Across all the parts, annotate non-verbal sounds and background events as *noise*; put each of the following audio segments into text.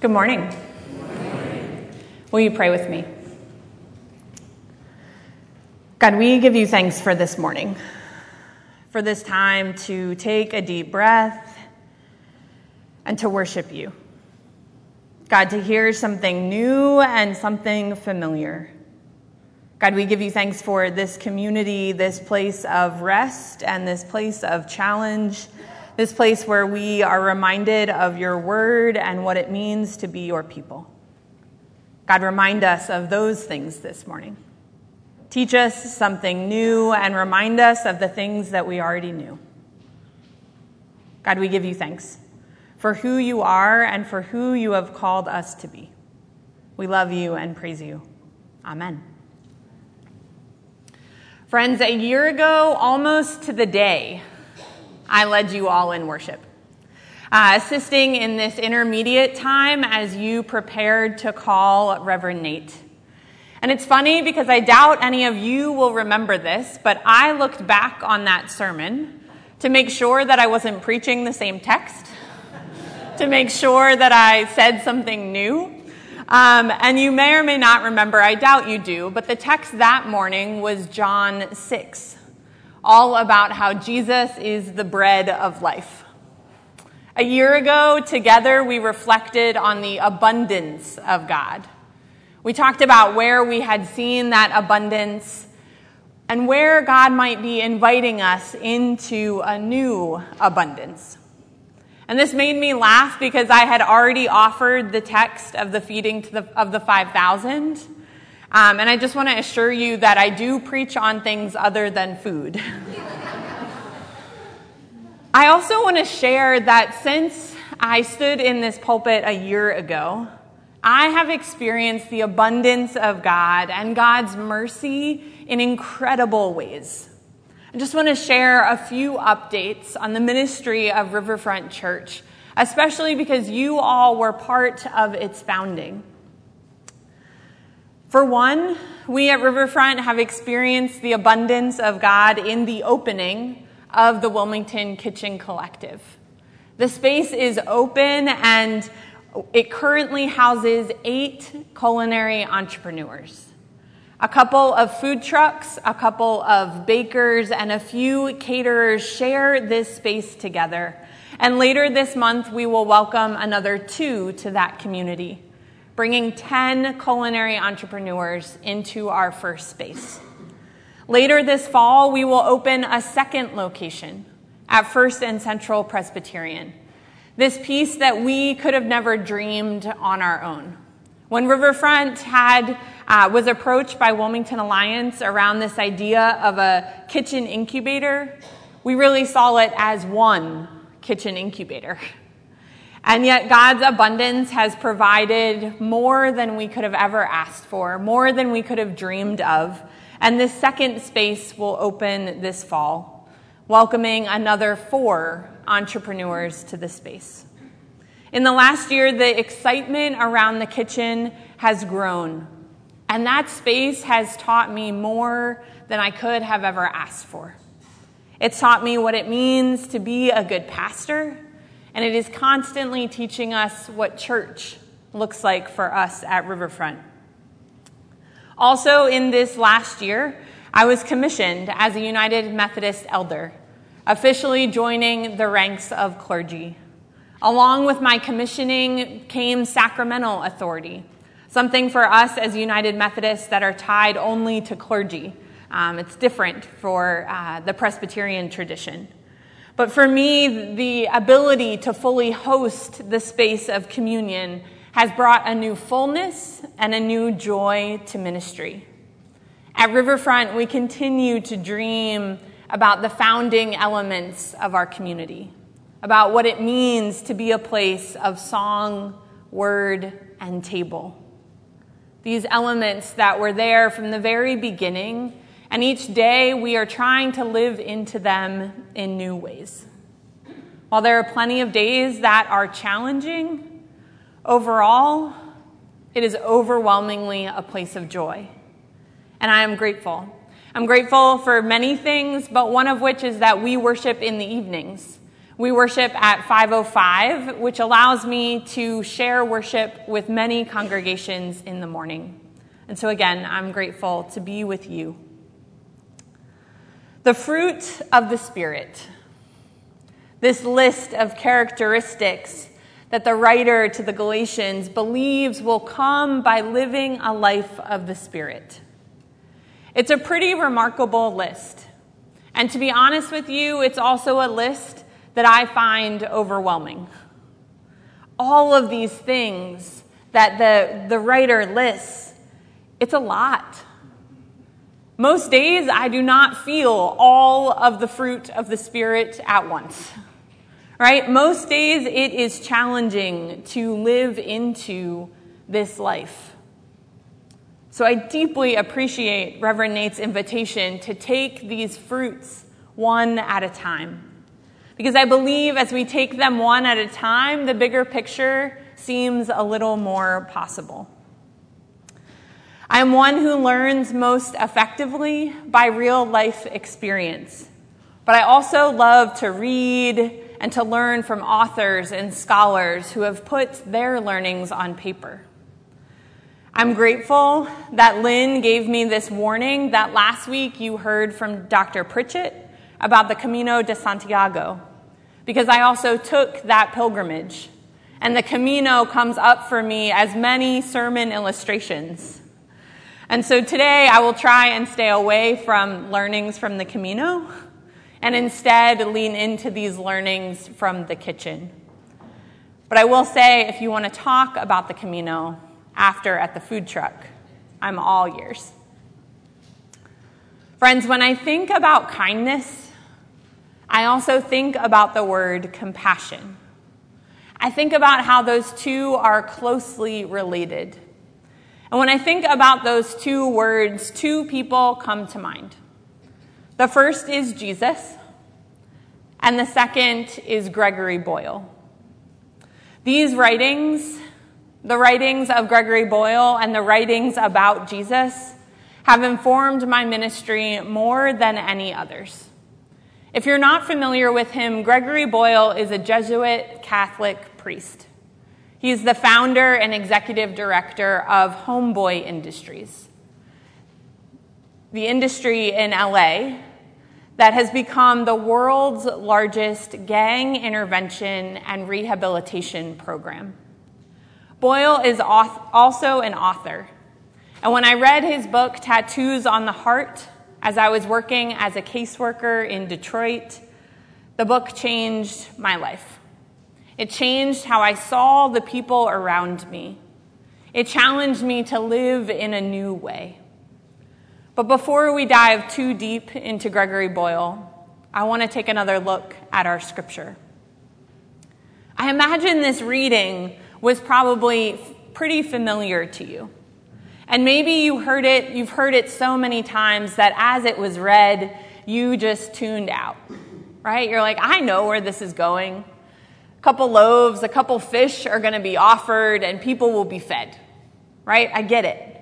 Good morning. Will you pray with me? God, we give you thanks for this morning, for this time to take a deep breath and to worship you. God, to hear something new and something familiar. God, we give you thanks for this community, this place of rest, and this place of challenge, this place where we are reminded of your word and what it means to be your people. God, remind us of those things this morning. Teach us something new and remind us of the things that we already knew. God, we give you thanks for who you are and for who you have called us to be. We love you and praise you. Amen. Friends, a year ago, almost to the day, I led you all in worship, uh, assisting in this intermediate time as you prepared to call Reverend Nate. And it's funny because I doubt any of you will remember this, but I looked back on that sermon to make sure that I wasn't preaching the same text, to make sure that I said something new. Um, and you may or may not remember, I doubt you do, but the text that morning was John 6, all about how Jesus is the bread of life. A year ago, together, we reflected on the abundance of God. We talked about where we had seen that abundance and where God might be inviting us into a new abundance. And this made me laugh because I had already offered the text of the feeding the, of the 5,000. Um, and I just want to assure you that I do preach on things other than food. *laughs* I also want to share that since I stood in this pulpit a year ago, I have experienced the abundance of God and God's mercy in incredible ways. I just want to share a few updates on the ministry of Riverfront Church, especially because you all were part of its founding. For one, we at Riverfront have experienced the abundance of God in the opening of the Wilmington Kitchen Collective. The space is open and it currently houses eight culinary entrepreneurs a couple of food trucks, a couple of bakers, and a few caterers share this space together. And later this month, we will welcome another two to that community, bringing 10 culinary entrepreneurs into our first space. Later this fall, we will open a second location at First and Central Presbyterian. This piece that we could have never dreamed on our own. When Riverfront had, uh, was approached by Wilmington Alliance around this idea of a kitchen incubator, we really saw it as one kitchen incubator. *laughs* And yet, God's abundance has provided more than we could have ever asked for, more than we could have dreamed of. And this second space will open this fall, welcoming another four entrepreneurs to the space. In the last year, the excitement around the kitchen has grown, and that space has taught me more than I could have ever asked for. It's taught me what it means to be a good pastor, and it is constantly teaching us what church looks like for us at Riverfront. Also, in this last year, I was commissioned as a United Methodist elder, officially joining the ranks of clergy. Along with my commissioning came sacramental authority, something for us as United Methodists that are tied only to clergy. Um, it's different for uh, the Presbyterian tradition. But for me, the ability to fully host the space of communion has brought a new fullness and a new joy to ministry. At Riverfront, we continue to dream about the founding elements of our community about what it means to be a place of song, word, and table. These elements that were there from the very beginning, and each day we are trying to live into them in new ways. While there are plenty of days that are challenging, overall, it is overwhelmingly a place of joy. And I am grateful. I'm grateful for many things, but one of which is that we worship in the evenings We worship at 505, which allows me to share worship with many congregations in the morning. And so, again, I'm grateful to be with you. The fruit of the Spirit. This list of characteristics that the writer to the Galatians believes will come by living a life of the Spirit. It's a pretty remarkable list. And to be honest with you, it's also a list that I find overwhelming. All of these things that the, the writer lists, it's a lot. Most days, I do not feel all of the fruit of the Spirit at once right? Most days it is challenging to live into this life. So I deeply appreciate Reverend Nate's invitation to take these fruits one at a time. Because I believe as we take them one at a time, the bigger picture seems a little more possible. I am one who learns most effectively by real life experience. But I also love to read and to learn from authors and scholars who have put their learnings on paper. I'm grateful that Lynn gave me this warning that last week you heard from Dr. Pritchett about the Camino de Santiago, because I also took that pilgrimage. And the Camino comes up for me as many sermon illustrations. And so today I will try and stay away from learnings from the Camino and instead lean into these learnings from the kitchen. But I will say, if you want to talk about the Camino after at the food truck, I'm all ears. Friends, when I think about kindness, I also think about the word compassion. I think about how those two are closely related. And when I think about those two words, two people come to mind. The first is Jesus, and the second is Gregory Boyle. These writings, the writings of Gregory Boyle and the writings about Jesus, have informed my ministry more than any others. If you're not familiar with him, Gregory Boyle is a Jesuit Catholic priest. He is the founder and executive director of Homeboy Industries. The industry in LA that has become the world's largest gang intervention and rehabilitation program. Boyle is also an author. And when I read his book, Tattoos on the Heart, as I was working as a caseworker in Detroit, the book changed my life. It changed how I saw the people around me. It challenged me to live in a new way. But before we dive too deep into Gregory Boyle, I want to take another look at our scripture. I imagine this reading was probably pretty familiar to you. And maybe you heard it, you've heard it so many times that as it was read, you just tuned out. Right? You're like, I know where this is going. A couple loaves, a couple fish are going to be offered, and people will be fed. Right? I get it.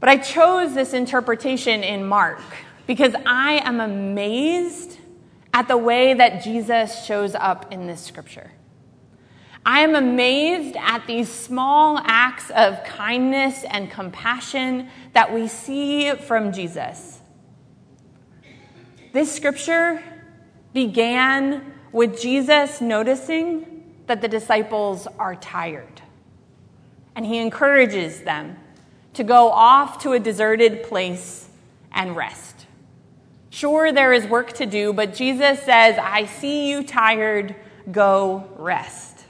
But I chose this interpretation in Mark because I am amazed at the way that Jesus shows up in this scripture. I am amazed at these small acts of kindness and compassion that we see from Jesus. This scripture began with Jesus noticing that the disciples are tired, and he encourages them to go off to a deserted place and rest. Sure, there is work to do, but Jesus says, I see you tired, go rest.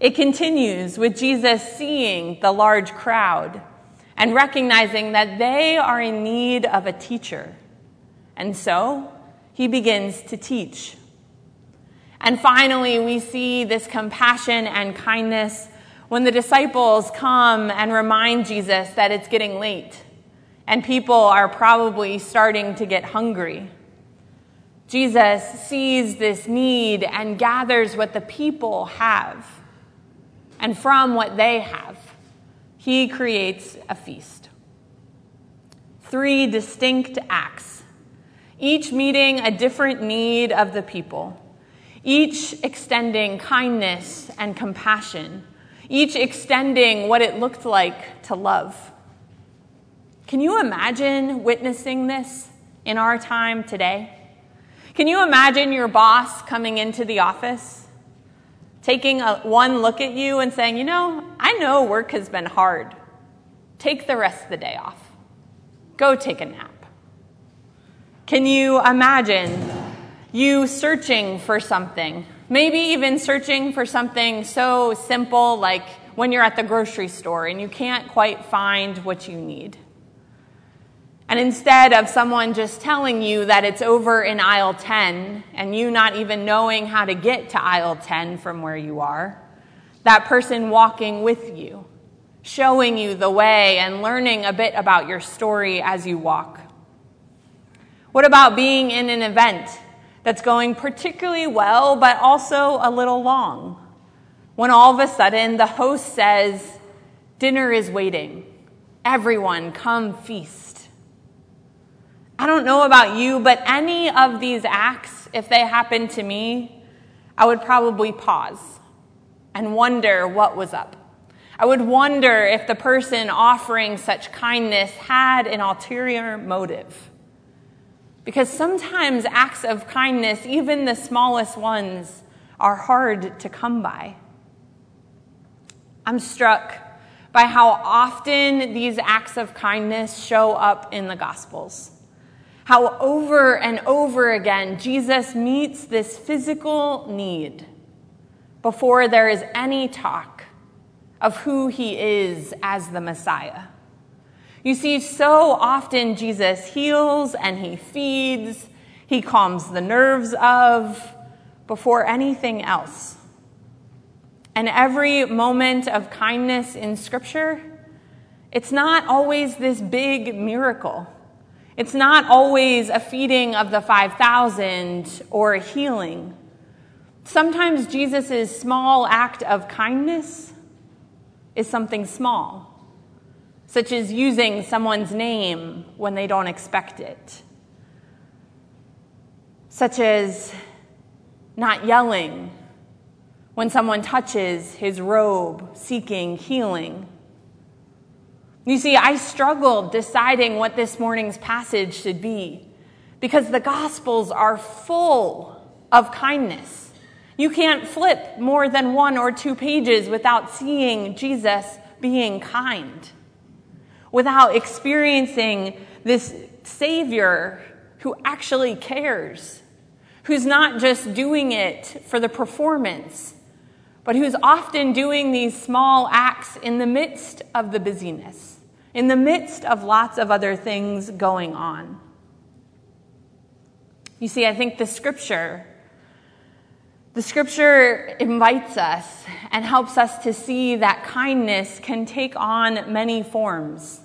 It continues with Jesus seeing the large crowd and recognizing that they are in need of a teacher. And so he begins to teach. And finally, we see this compassion and kindness when the disciples come and remind Jesus that it's getting late and people are probably starting to get hungry. Jesus sees this need and gathers what the people have. And from what they have, he creates a feast. Three distinct acts, each meeting a different need of the people each extending kindness and compassion, each extending what it looked like to love. Can you imagine witnessing this in our time today? Can you imagine your boss coming into the office, taking a, one look at you and saying, You know, I know work has been hard. Take the rest of the day off. Go take a nap. Can you imagine you searching for something? Maybe even searching for something so simple like when you're at the grocery store and you can't quite find what you need. And instead of someone just telling you that it's over in aisle 10 and you not even knowing how to get to aisle 10 from where you are, that person walking with you, showing you the way and learning a bit about your story as you walk. What about being in an event that's going particularly well, but also a little long? When all of a sudden the host says, Dinner is waiting. Everyone, come feast. I don't know about you, but any of these acts, if they happened to me, I would probably pause and wonder what was up. I would wonder if the person offering such kindness had an ulterior motive. Because sometimes acts of kindness, even the smallest ones, are hard to come by. I'm struck by how often these acts of kindness show up in the Gospels how over and over again Jesus meets this physical need before there is any talk of who he is as the Messiah. You see, so often Jesus heals and he feeds, he calms the nerves of before anything else. And every moment of kindness in Scripture, it's not always this big miracle. It's not always a feeding of the 5,000 or a healing. Sometimes Jesus' small act of kindness is something small, such as using someone's name when they don't expect it, such as not yelling when someone touches his robe seeking healing. You see, I struggled deciding what this morning's passage should be because the Gospels are full of kindness. You can't flip more than one or two pages without seeing Jesus being kind, without experiencing this Savior who actually cares, who's not just doing it for the performance, but who's often doing these small acts in the midst of the busyness in the midst of lots of other things going on. You see, I think the scripture the scripture invites us and helps us to see that kindness can take on many forms.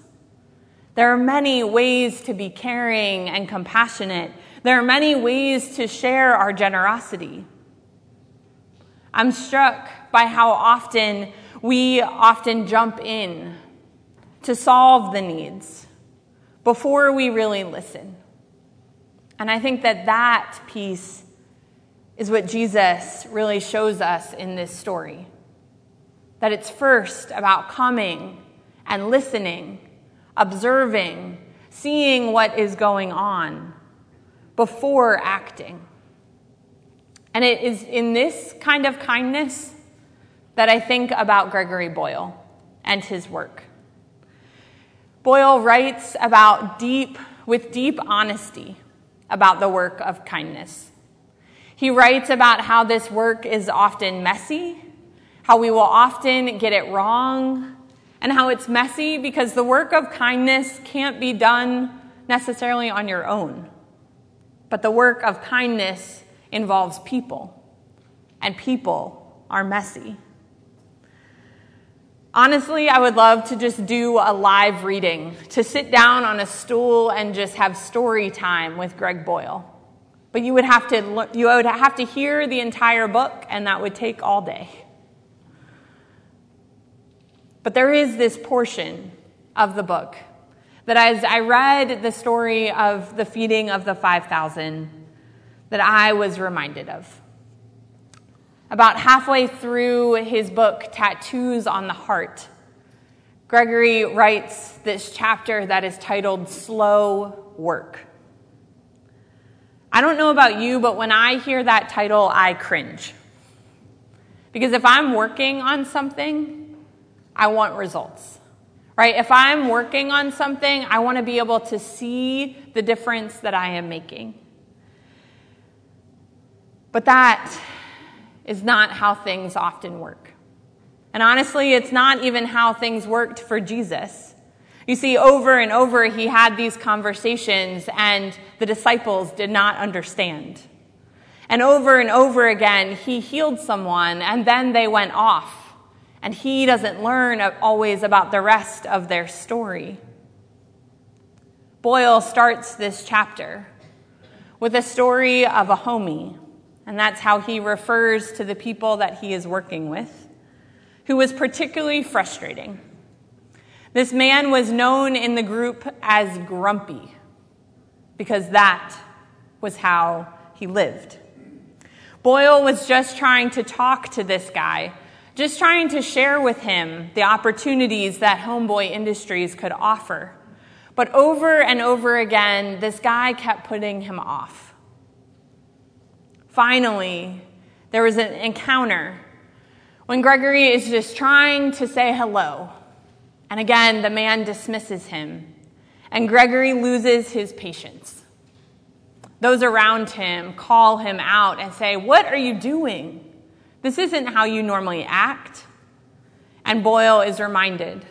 There are many ways to be caring and compassionate. There are many ways to share our generosity. I'm struck by how often we often jump in to solve the needs before we really listen. And I think that that piece is what Jesus really shows us in this story. That it's first about coming and listening, observing, seeing what is going on before acting. And it is in this kind of kindness that I think about Gregory Boyle and his work. Boyle writes about deep, with deep honesty about the work of kindness. He writes about how this work is often messy, how we will often get it wrong, and how it's messy because the work of kindness can't be done necessarily on your own. But the work of kindness involves people, and people are messy. Honestly, I would love to just do a live reading, to sit down on a stool and just have story time with Greg Boyle. But you would have to, you would have to hear the entire book, and that would take all day. But there is this portion of the book that as I read the story of the feeding of the 5,000, that I was reminded of. About halfway through his book, Tattoos on the Heart, Gregory writes this chapter that is titled Slow Work. I don't know about you, but when I hear that title, I cringe. Because if I'm working on something, I want results. Right? If I'm working on something, I want to be able to see the difference that I am making. But that is not how things often work. And honestly, it's not even how things worked for Jesus. You see, over and over, he had these conversations, and the disciples did not understand. And over and over again, he healed someone, and then they went off. And he doesn't learn always about the rest of their story. Boyle starts this chapter with a story of a homie, and that's how he refers to the people that he is working with who was particularly frustrating. This man was known in the group as Grumpy because that was how he lived. Boyle was just trying to talk to this guy, just trying to share with him the opportunities that Homeboy Industries could offer. But over and over again, this guy kept putting him off. Finally, there was an encounter when Gregory is just trying to say hello. And again, the man dismisses him, and Gregory loses his patience. Those around him call him out and say, What are you doing? This isn't how you normally act. And Boyle is reminded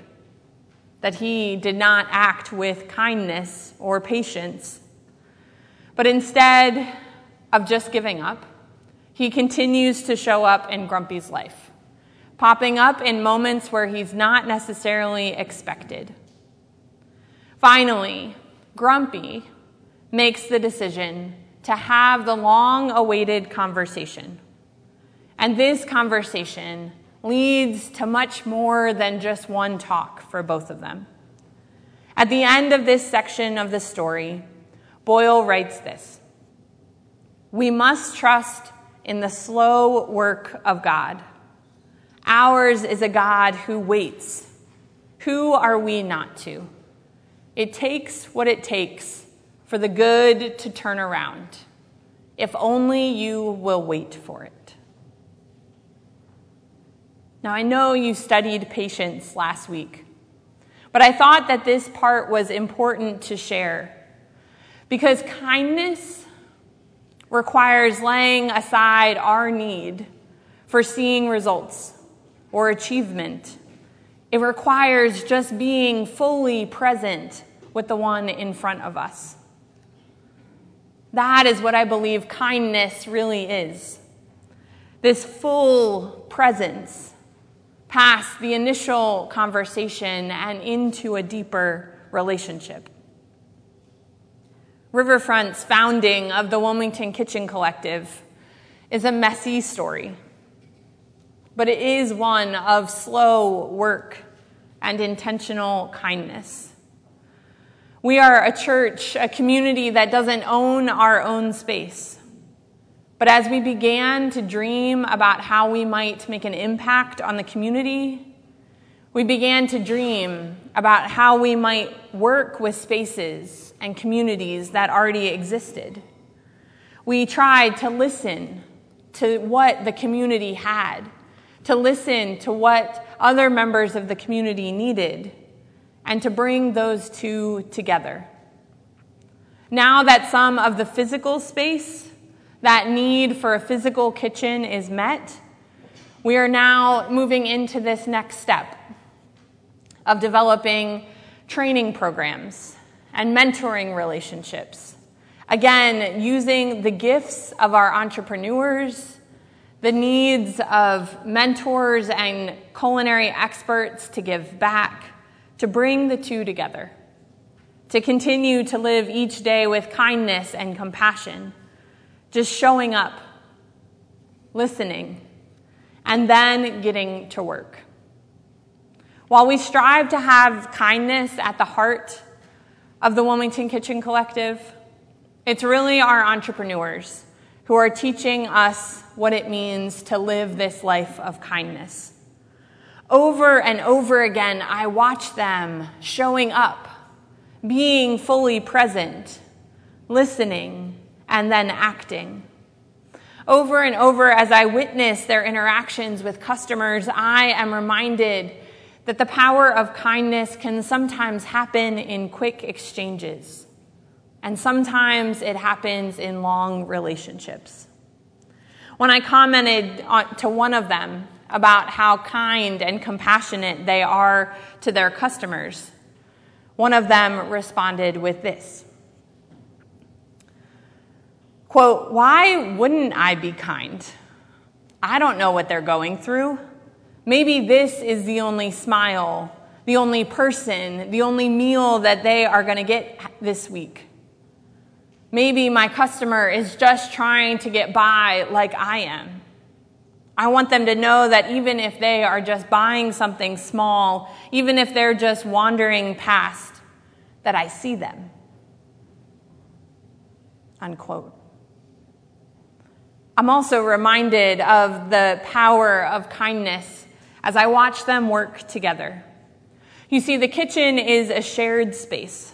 that he did not act with kindness or patience, but instead of just giving up, he continues to show up in Grumpy's life popping up in moments where he's not necessarily expected. Finally, Grumpy makes the decision to have the long awaited conversation. And this conversation leads to much more than just one talk for both of them. At the end of this section of the story, Boyle writes this We must trust in the slow work of God Ours is a God who waits. Who are we not to? It takes what it takes for the good to turn around, if only you will wait for it. Now, I know you studied patience last week, but I thought that this part was important to share because kindness requires laying aside our need for seeing results or achievement. It requires just being fully present with the one in front of us. That is what I believe kindness really is this full presence past the initial conversation and into a deeper relationship. Riverfront's founding of the Wilmington Kitchen Collective is a messy story but it is one of slow work and intentional kindness. We are a church, a community that doesn't own our own space. But as we began to dream about how we might make an impact on the community, we began to dream about how we might work with spaces and communities that already existed. We tried to listen to what the community had to listen to what other members of the community needed, and to bring those two together. Now that some of the physical space, that need for a physical kitchen is met, we are now moving into this next step of developing training programs and mentoring relationships. Again, using the gifts of our entrepreneurs the needs of mentors and culinary experts to give back, to bring the two together, to continue to live each day with kindness and compassion, just showing up, listening, and then getting to work. While we strive to have kindness at the heart of the Wilmington Kitchen Collective, it's really our entrepreneurs who are teaching us what it means to live this life of kindness. Over and over again, I watch them showing up, being fully present, listening, and then acting. Over and over, as I witness their interactions with customers, I am reminded that the power of kindness can sometimes happen in quick exchanges, and sometimes it happens in long relationships. When I commented to one of them about how kind and compassionate they are to their customers, one of them responded with this quote, Why wouldn't I be kind? I don't know what they're going through. Maybe this is the only smile, the only person, the only meal that they are going to get this week. Maybe my customer is just trying to get by like I am. I want them to know that even if they are just buying something small, even if they're just wandering past, that I see them. Unquote. I'm also reminded of the power of kindness as I watch them work together. You see, the kitchen is a shared space,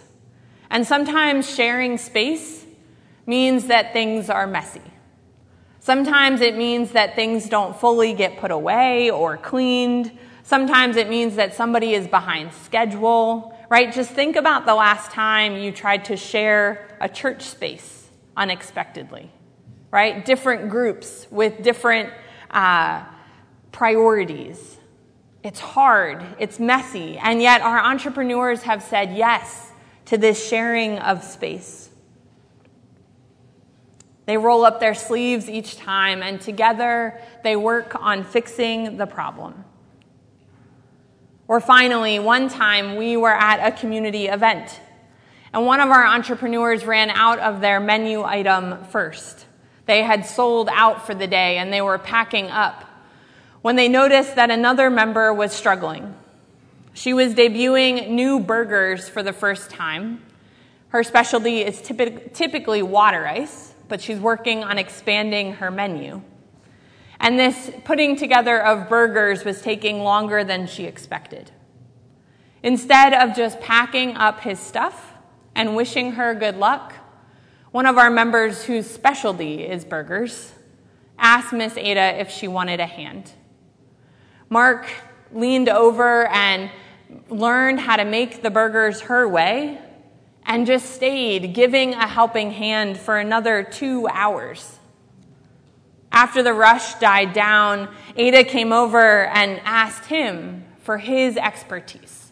and sometimes sharing space means that things are messy. Sometimes it means that things don't fully get put away or cleaned. Sometimes it means that somebody is behind schedule, right? Just think about the last time you tried to share a church space unexpectedly, right? Different groups with different uh, priorities. It's hard, it's messy, and yet our entrepreneurs have said yes to this sharing of space. They roll up their sleeves each time, and together they work on fixing the problem. Or finally, one time we were at a community event, and one of our entrepreneurs ran out of their menu item first. They had sold out for the day and they were packing up when they noticed that another member was struggling. She was debuting new burgers for the first time. Her specialty is typically water ice but she's working on expanding her menu. And this putting together of burgers was taking longer than she expected. Instead of just packing up his stuff and wishing her good luck, one of our members whose specialty is burgers asked Miss Ada if she wanted a hand. Mark leaned over and learned how to make the burgers her way and just stayed giving a helping hand for another two hours. After the rush died down, Ada came over and asked him for his expertise.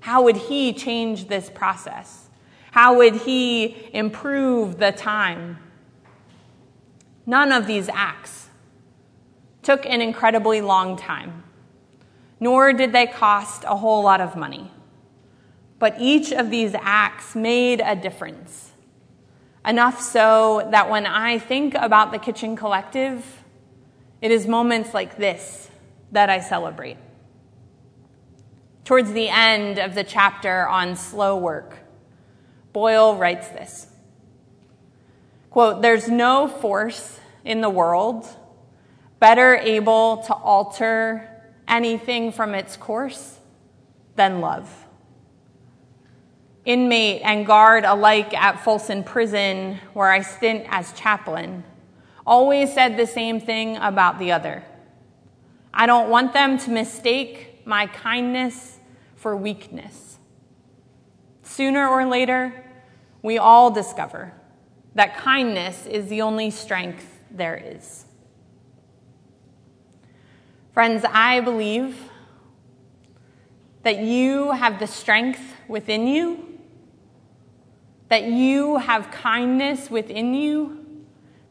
How would he change this process? How would he improve the time? None of these acts took an incredibly long time, nor did they cost a whole lot of money. But each of these acts made a difference. Enough so that when I think about the Kitchen Collective, it is moments like this that I celebrate. Towards the end of the chapter on slow work, Boyle writes this quote, There's no force in the world better able to alter anything from its course than love inmate and guard alike at Folsom Prison, where I stint as chaplain, always said the same thing about the other. I don't want them to mistake my kindness for weakness. Sooner or later, we all discover that kindness is the only strength there is. Friends, I believe that you have the strength within you that you have kindness within you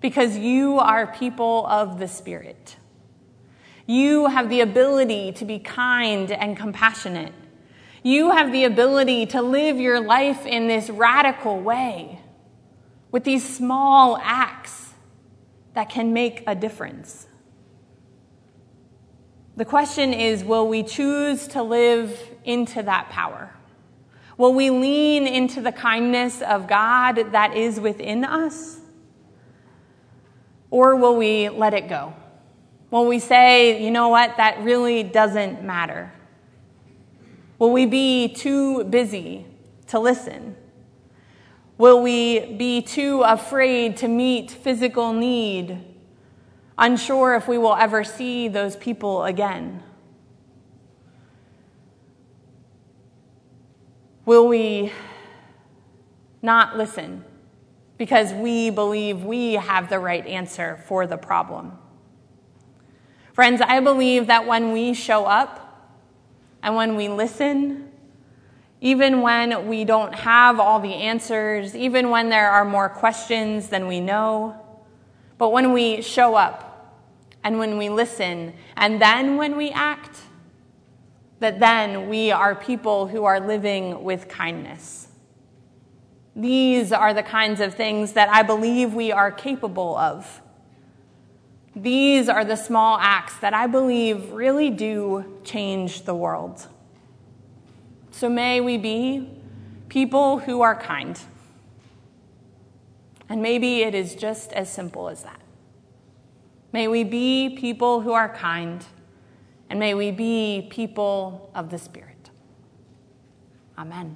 because you are people of the Spirit. You have the ability to be kind and compassionate. You have the ability to live your life in this radical way with these small acts that can make a difference. The question is will we choose to live into that power? Will we lean into the kindness of God that is within us? Or will we let it go? Will we say, you know what, that really doesn't matter? Will we be too busy to listen? Will we be too afraid to meet physical need, unsure if we will ever see those people again? Will we not listen because we believe we have the right answer for the problem? Friends, I believe that when we show up and when we listen, even when we don't have all the answers, even when there are more questions than we know, but when we show up and when we listen and then when we act, that then we are people who are living with kindness. These are the kinds of things that I believe we are capable of. These are the small acts that I believe really do change the world. So may we be people who are kind. And maybe it is just as simple as that. May we be people who are kind and may we be people of the Spirit. Amen.